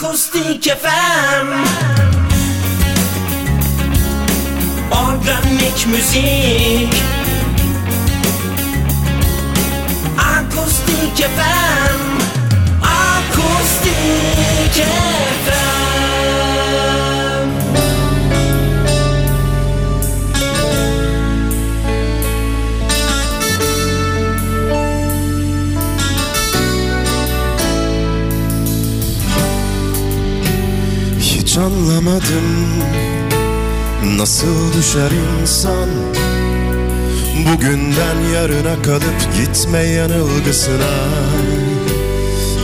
Akustik FM Organik müzik. Akustik FM Akustik FM Hiç anlamadım. Nasıl düşer insan? Bugünden yarına kalıp gitme yanılgısına.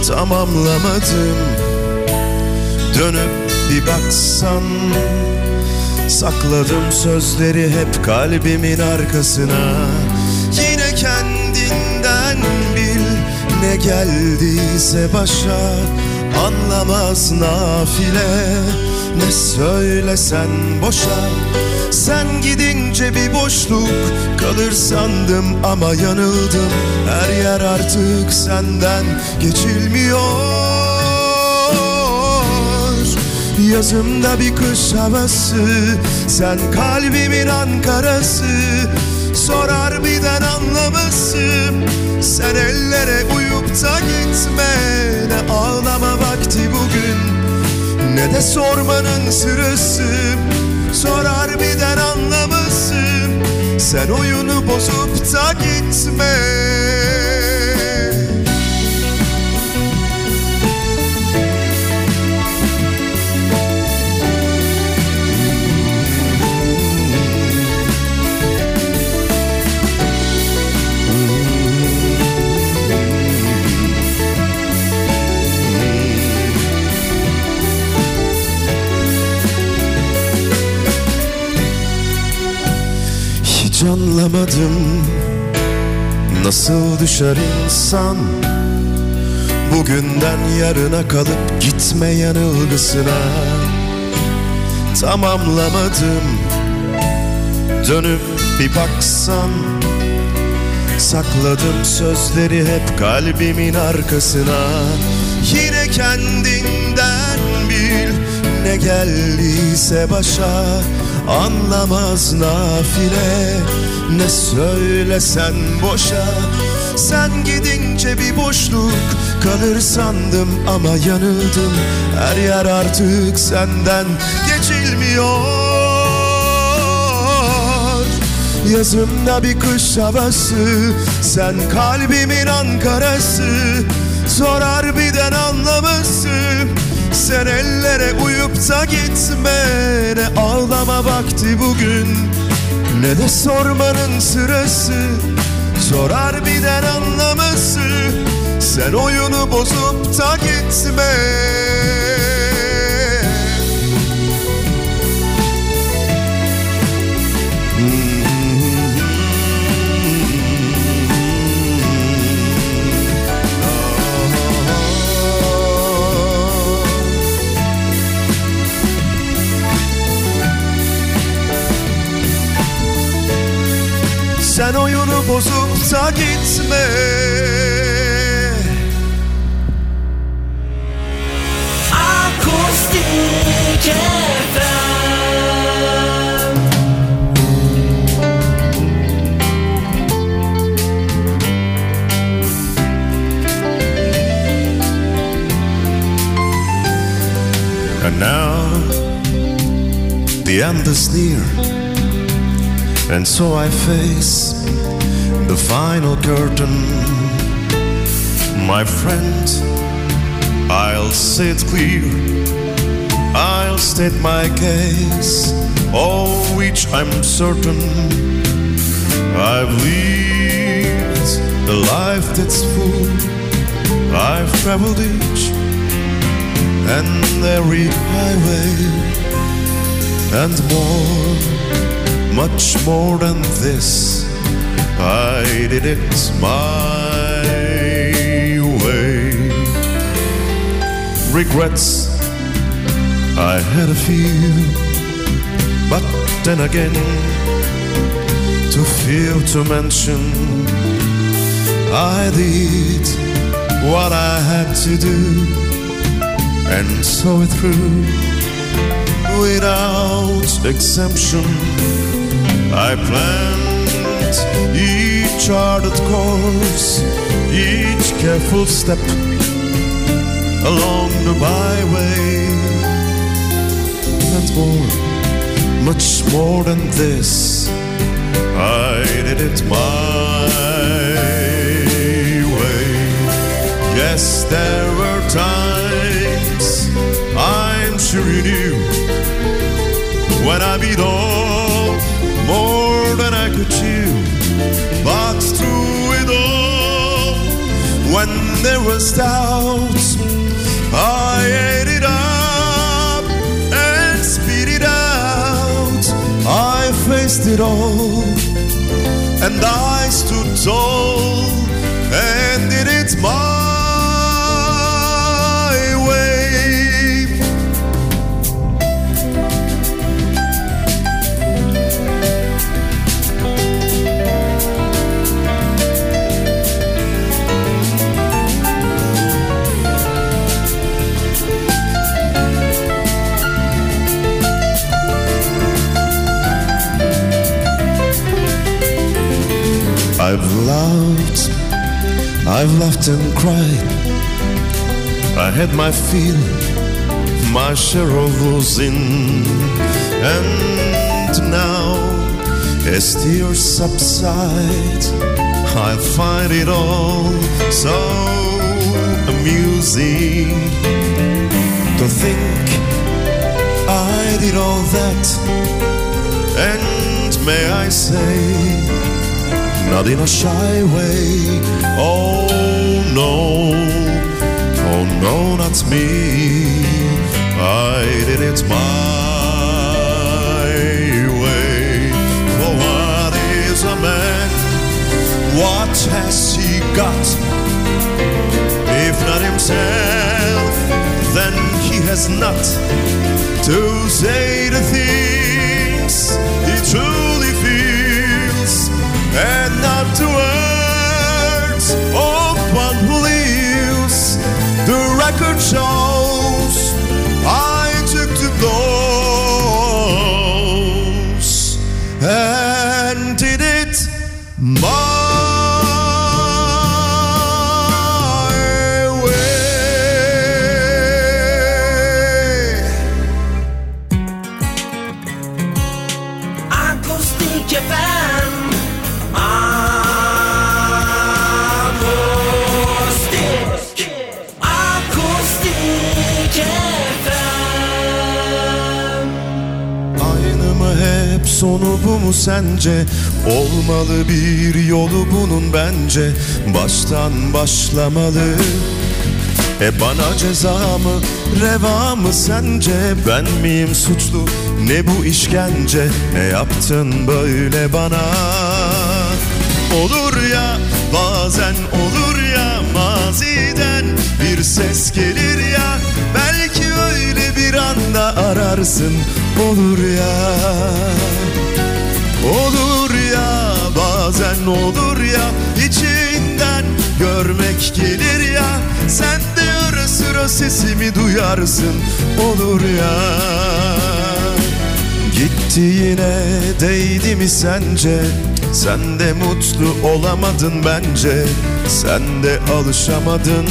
Tamamlamadım. Dönüp bir baksan. Sakladım sözleri hep kalbimin arkasına. Yine kendinden bil Ne geldiyse başa Anlamaz nafile. Ne söylesen boşa. Sen gidince bir boşluk Kalır sandım ama yanıldım. Her yer artık senden geçilmiyor. Yazımda bir kış havası Sen kalbimin Ankarası Sorar birden anlamasın. Sen ellere uyup da gitme. Ne ağlama vakti bugün Ne de sormanın sırası. Sorar birden anlamasın. Sen oyunu bozup da gitme anlamadım. Nasıl düşer insan? Bugünden yarına kalıp gitme yanılgısına. Tamamlamadım. Dönüp bir baksan. Sakladım sözleri hep kalbimin arkasına. Yine kendinden bil Ne geldiyse başa Anlamaz nafile. Ne söylesen boşa. Sen gidince bir boşluk Kalır sandım ama yanıldım. Her yer artık senden geçilmiyor. Yazımda bir kış havası Sen kalbimin Ankarası. Sorar birden anlaması Sen ellere uyup da gitme Ne ağlama vakti bugün. Ne de sormanın sırası Sorar birden anlaması. Sen oyunu bozup da gitme gitme. Akustik FM And now the end is near, and so I face final curtain. My friend, I'll say it clear, I'll state my case, all which I'm certain. I've lived a life that's full, I've traveled each and every highway and more, much more than this. I did it my way. Regrets, I had a few, but then again, too few to mention. I did what I had to do. and saw it through without exemption. I planned each charted course, each careful step along the byway, and more, much more than this. I did it my way. Yes, there were times I'm sure you knew when I beat off more than I could chew. But through it all, when there was doubt, I ate it up and spit it out. I faced it all and I stood tall and did it loved, I've laughed and cried. I had my fill, my share of losing, and now, as tears subside, I find it all so amusing. To think I did all that, and may I say not in a shy way. Oh no, oh no, not me. I did it my way. For what is a man? What has he got? If not himself, then he has not to say the things and not the words of one who lives. The record shows mu sence? Olmalı bir yolu bunun bence. Baştan başlamalı. E bana ceza mı reva mı sence? Ben miyim suçlu? Ne bu işkence? Ne yaptın böyle bana? Olur ya bazen olur ya maziden bir ses gelir ya. Belki öyle bir anda ararsın olur ya Olur ya bazen olur ya içinden görmek gelir ya. Sen de ara sıra sesimi duyarsın olur ya. Gitti yine değdi mi sence? Sen de mutlu olamadın bence. Sen de alışamadın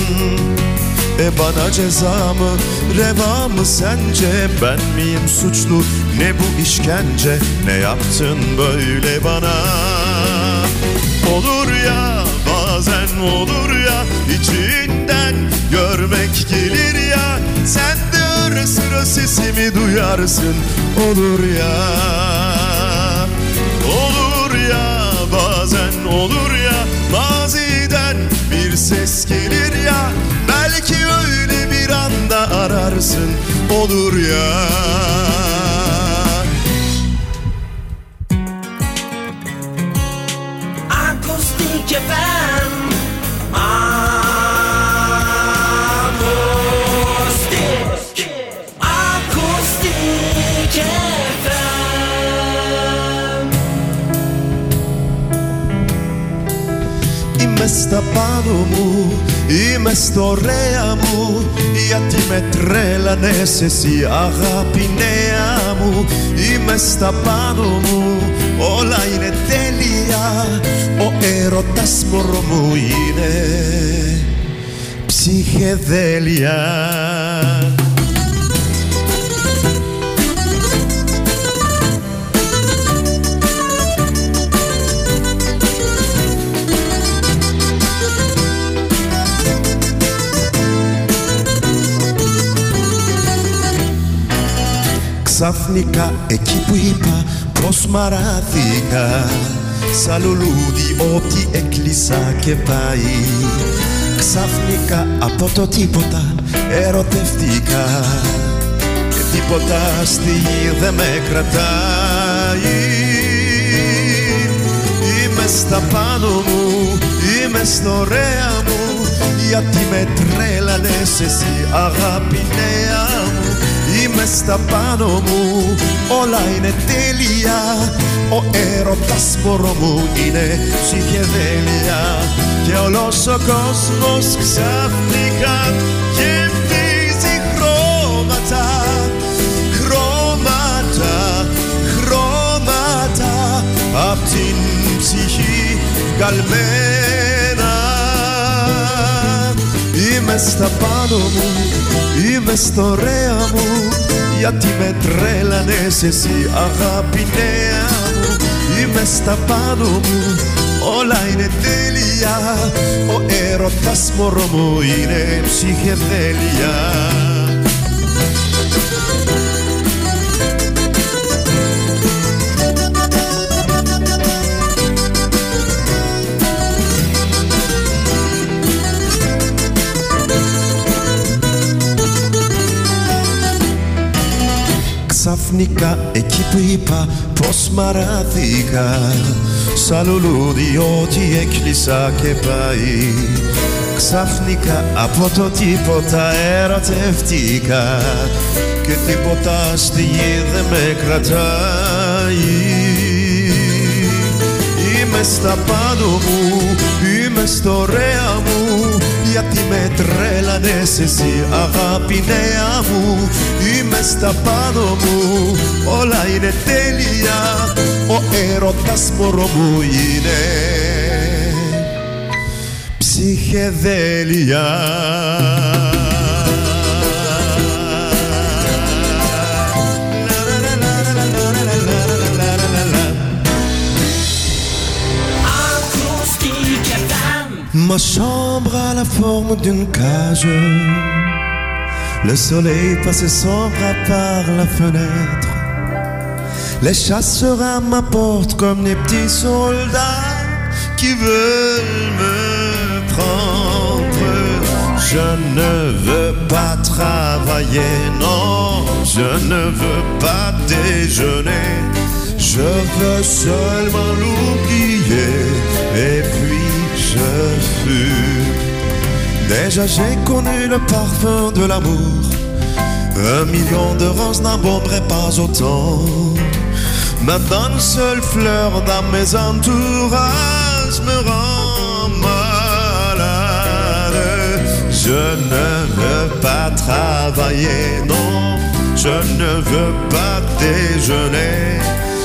E bana ceza mı reva mı sence? Ben miyim suçlu? Ne bu işkence? Ne yaptın böyle bana? Olur ya bazen olur ya içinden görmek gelir ya. Sen de ara sıra sesimi duyarsın. Olur ya Olur ya bazen olur ya ses gelir ya. Belki öyle bir anda ararsın. Olur ya In me sta palo mu Είμαι στο ρέα μου γιατί με τρέλανες εσύ αγάπη νέα μου. Είμαι στα πάνω μου όλα είναι τέλεια Ο έρωτας μωρό μου είναι ψυχεδέλεια Ξαφνικά εκεί που είπα πως μαράθηκα Σαν λουλούδι ό,τι έκλεισα και πάει. Ξαφνικά από το τίποτα ερωτευτήκα Και τίποτα στη γη δεν με κρατάει. Είμαι στα πάνω μου, είμαι στο ρέα μου Γιατί με τρέλανες εσύ αγάπη νέα μου Είμαι στα πάνω μου, όλα είναι τέλεια. Ο έρωτας μωρό μου είναι ψυχεδέλεια. Και όλος ο κόσμος ξαφνικά γεμίζει χρώματα. Χρώματα, χρώματα. Απ' την ψυχή καλμένα. Είμαι στα πάνω μου, είμαι στο ρέα μου Γιατί με τρέλανες εσύ αγάπη νέα μου. Είμαι στα πάνω μου, όλα είναι τέλεια. Ο έρωτας μωρό μου είναι ψυχεδέλεια Ξαφνικά εκεί που είπα πως μαράθηκα Σαν λουλούδι ό,τι έκλεισα και πάει. Ξαφνικά από το τίποτα ερωτευτήκα Και τίποτα στη γη δεν με κρατάει. Είμαι στα πάνω μου, είμαι στο ρέα μου Γιατί με τρέλανες εσύ αγάπη νέα μου. Είμαι στα πάνω μου, όλα είναι τέλεια. Ο έρωτας μωρό μου είναι ψυχεδέλεια Ma chambre a la forme d'une cage. Le soleil passe son bras par la fenêtre. Les chasseurs à ma porte comme des petits soldats qui veulent me prendre. Je ne veux pas travailler, non, je ne veux pas déjeuner. Je veux seulement l'oublier et puis Déjà j'ai connu le parfum de l'amour. Un million de roses n'embaumeraient pas autant. Maintenant une seule fleur dans mes entourages me rend malade. Je ne veux pas travailler, non, je ne veux pas déjeuner.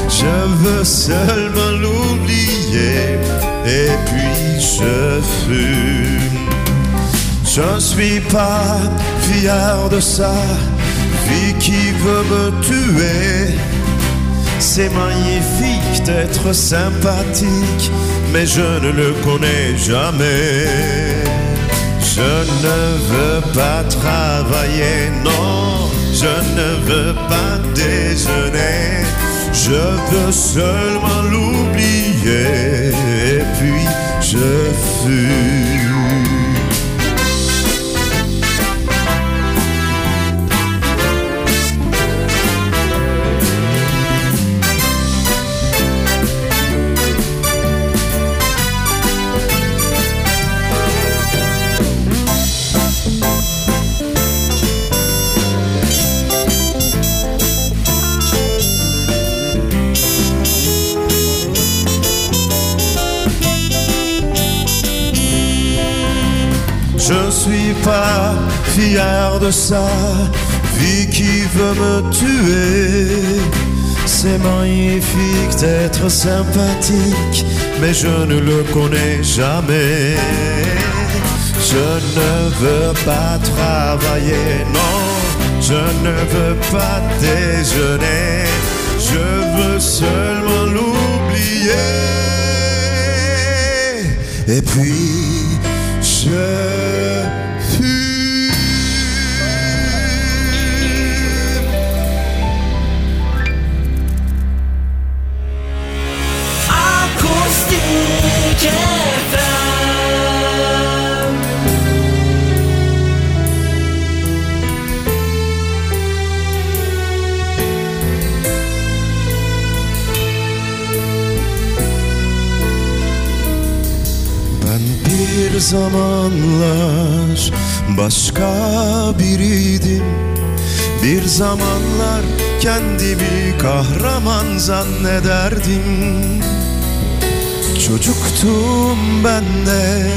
Je veux seulement l'oublier et puis je ne suis pas fier de ça, vie qui veut me tuer. C'est magnifique d'être sympathique, mais je ne le connais jamais. Je ne veux pas travailler, non, je ne veux pas déjeuner. Je veux seulement l'oublier, je fus je fume. pas fier de ça, vie qui veut me tuer. C'est magnifique d'être sympathique, mais je ne le connais jamais. Je ne veux pas travailler, non, je ne veux pas déjeuner, je veux seulement l'oublier. Et puis. Acoustic zamanlar başka biriydim. Bir zamanlar kendimi kahraman zannederdim. Çocuktum ben de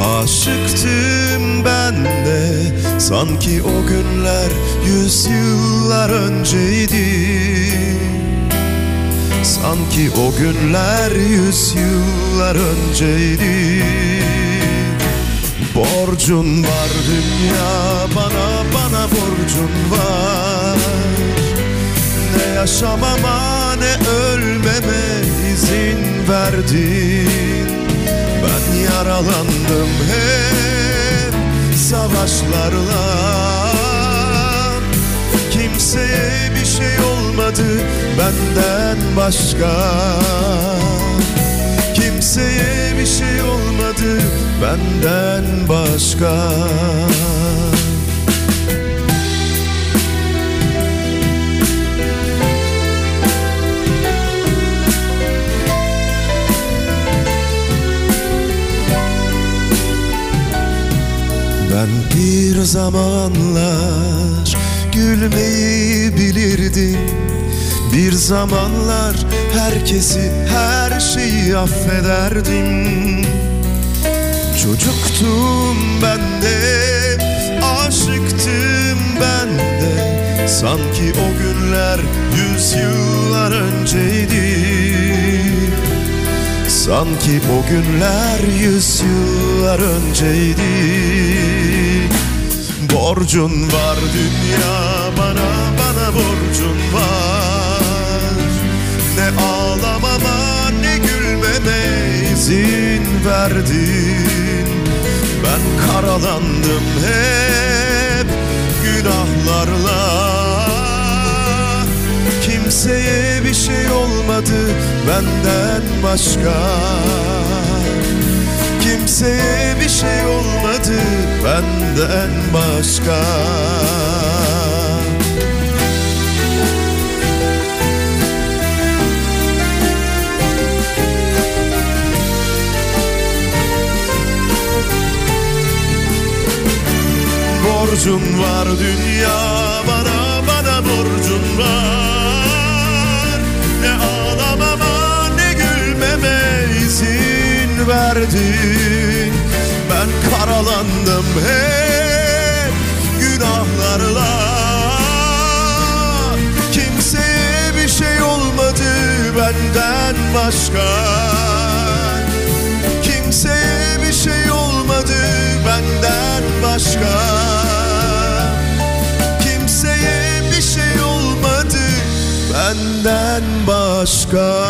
Aşıktım ben de. Sanki o günler yüzyıllar önceydi. Sanki o günler yüzyıllar önceydi Borcun var dünya bana bana borcun var. Ne yaşamama ne ölmeme izin verdin. Ben yaralandım hep savaşlarla. Kimseye bir şey olmadı benden başka Kimseye bir şey olmadı benden başka. Ben bir zamanlar gülmeyi bilirdim Bir zamanlar herkesi her şeyi affederdim. Çocuktum ben de aşıktım ben de. Sanki o günler yüzyıllar önceydi. Sanki o günler yüzyıllar önceydi. Borcun var dünya bana bana borcun var Ne ağlamama ne gülmeme izin verdin. Ben karalandım hep günahlarla. Kimseye bir şey olmadı benden başka. Kimseye bir şey olmadı benden başka Borcun var dünya bana bana borcun var. Ne ağlamama ne gülmeme izin verdin. Ben karalandım hep günahlarla. Kimseye bir şey olmadı benden başka. Kimseye bir şey olmadı benden başka benden başka.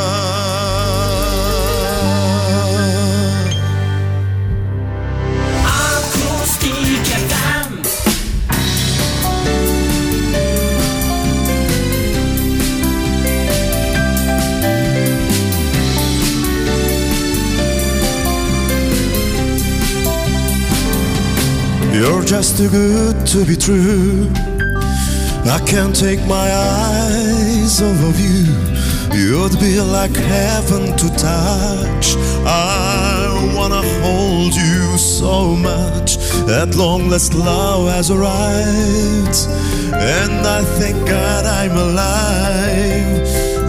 You're just too good to be true. I can't take my eyes off of you. You'd be like heaven to touch. I wanna hold you so much. At long last, love has arrived, and I thank God I'm alive.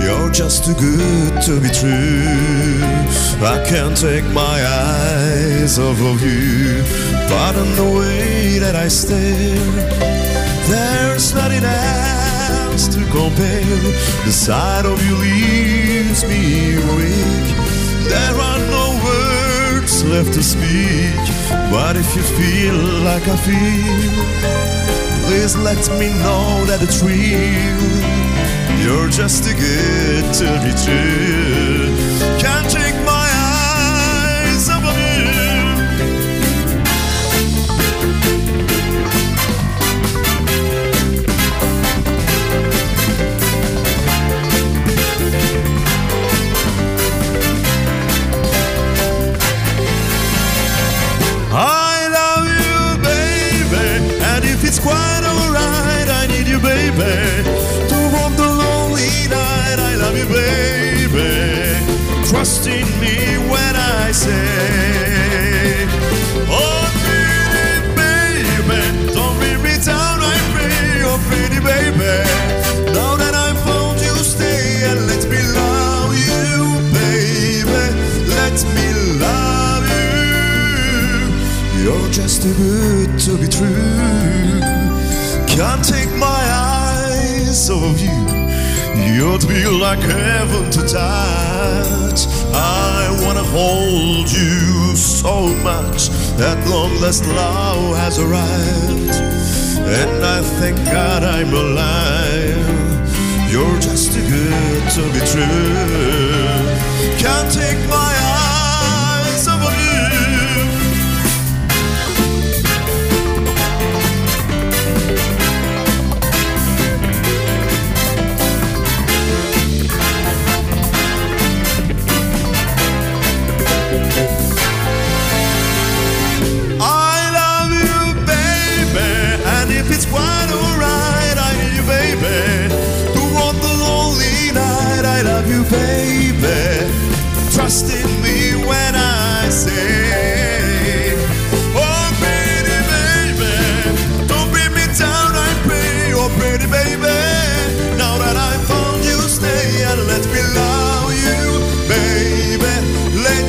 You're just too good to be true. I can't take my eyes off of you. But in the way that I stare There's nothing else to compare The sight of you leaves me weak. There are no words left to speak But if you feel like I feel Please let me know that it's real. You're just too good to be true quite alright, I need you, baby, to walk the lonely night. I love you, baby. Trust in me when I say, Oh, pretty baby, don't bring me down. I pray, oh, pretty baby. Now that I found you, stay and let me love you, baby. Let me love you. You're just too good to be true. Can't take my eyes off of you. You'd be like heaven to touch. I wanna hold you so much. That long last, love has arrived. And I thank God I'm alive. You're just too good to be true. Can't take my eyes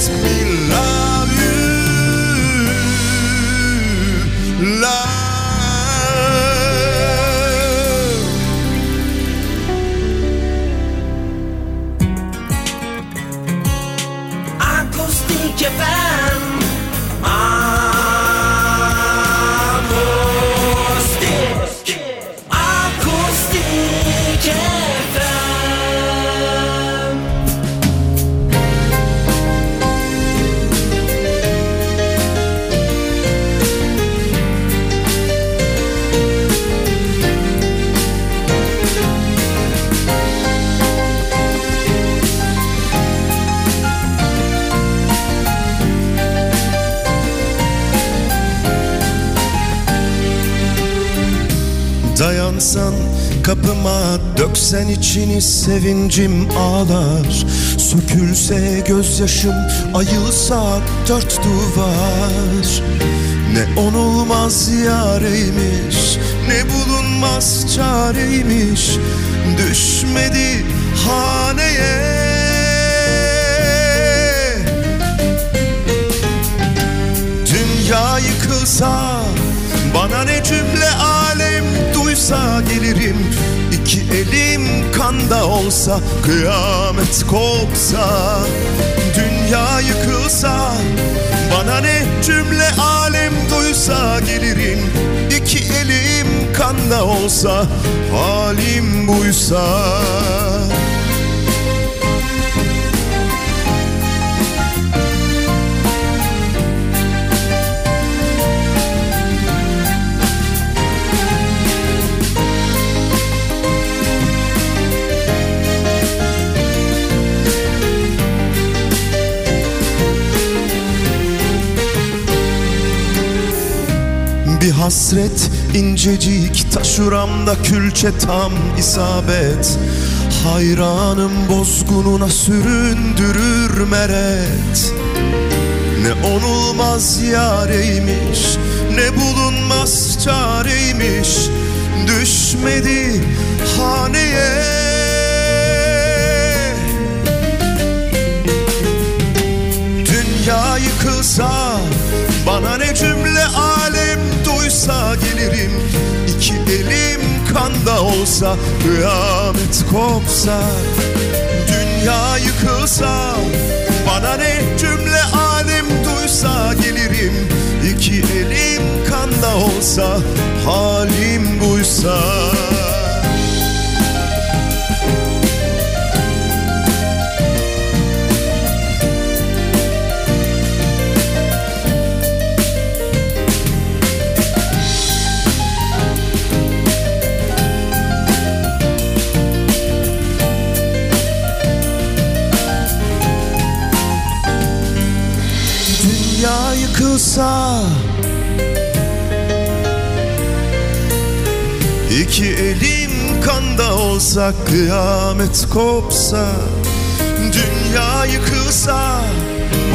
Christmas. Dayansan kapıma döksen içini sevincim ağlar. Sökülse gözyaşım ayılsa dört duvar. Ne onulmaz yareymiş ne bulunmaz çareymiş Düşmedi haneye. Dünya yıkılsa bana ne cümle alem duysa gelirim. İki elim kanda olsa kıyamet kopsa Dünya yıkılsa bana ne cümle alem duysa gelirim. İki elim kanda olsa halim buysa hasret incecik taşuramda külçe tam isabet. Hayranım bozgununa süründürür meret. Ne onulmaz yareymiş ne bulunmaz çareymiş Düşmedi haneye. Dünya yıkılsa bana ne cümle duysa gelirim. İki elim kanda olsa Kıyamet kopsa Dünya yıkılsa Bana ne cümle alem duysa gelirim. İki elim kanda olsa Halim buysa Yıkılsa İki elim kanda olsa Kıyamet kopsa Dünya yıkılsa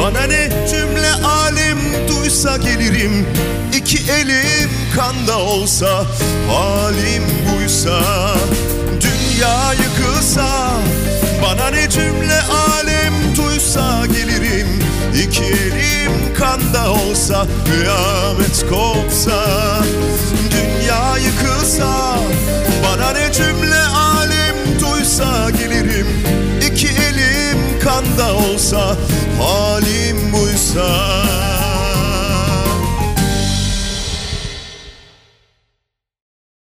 Bana ne cümle alem duysa gelirim. İki elim kanda olsa Halim buysa Dünya yıkılsa Bana ne cümle alem duysa gelirim İki elim kanda olsa Kıyamet kopsa Dünya yıkılsa Bana ne cümle alem duysa gelirim. İki elim kanda olsa Halim buysa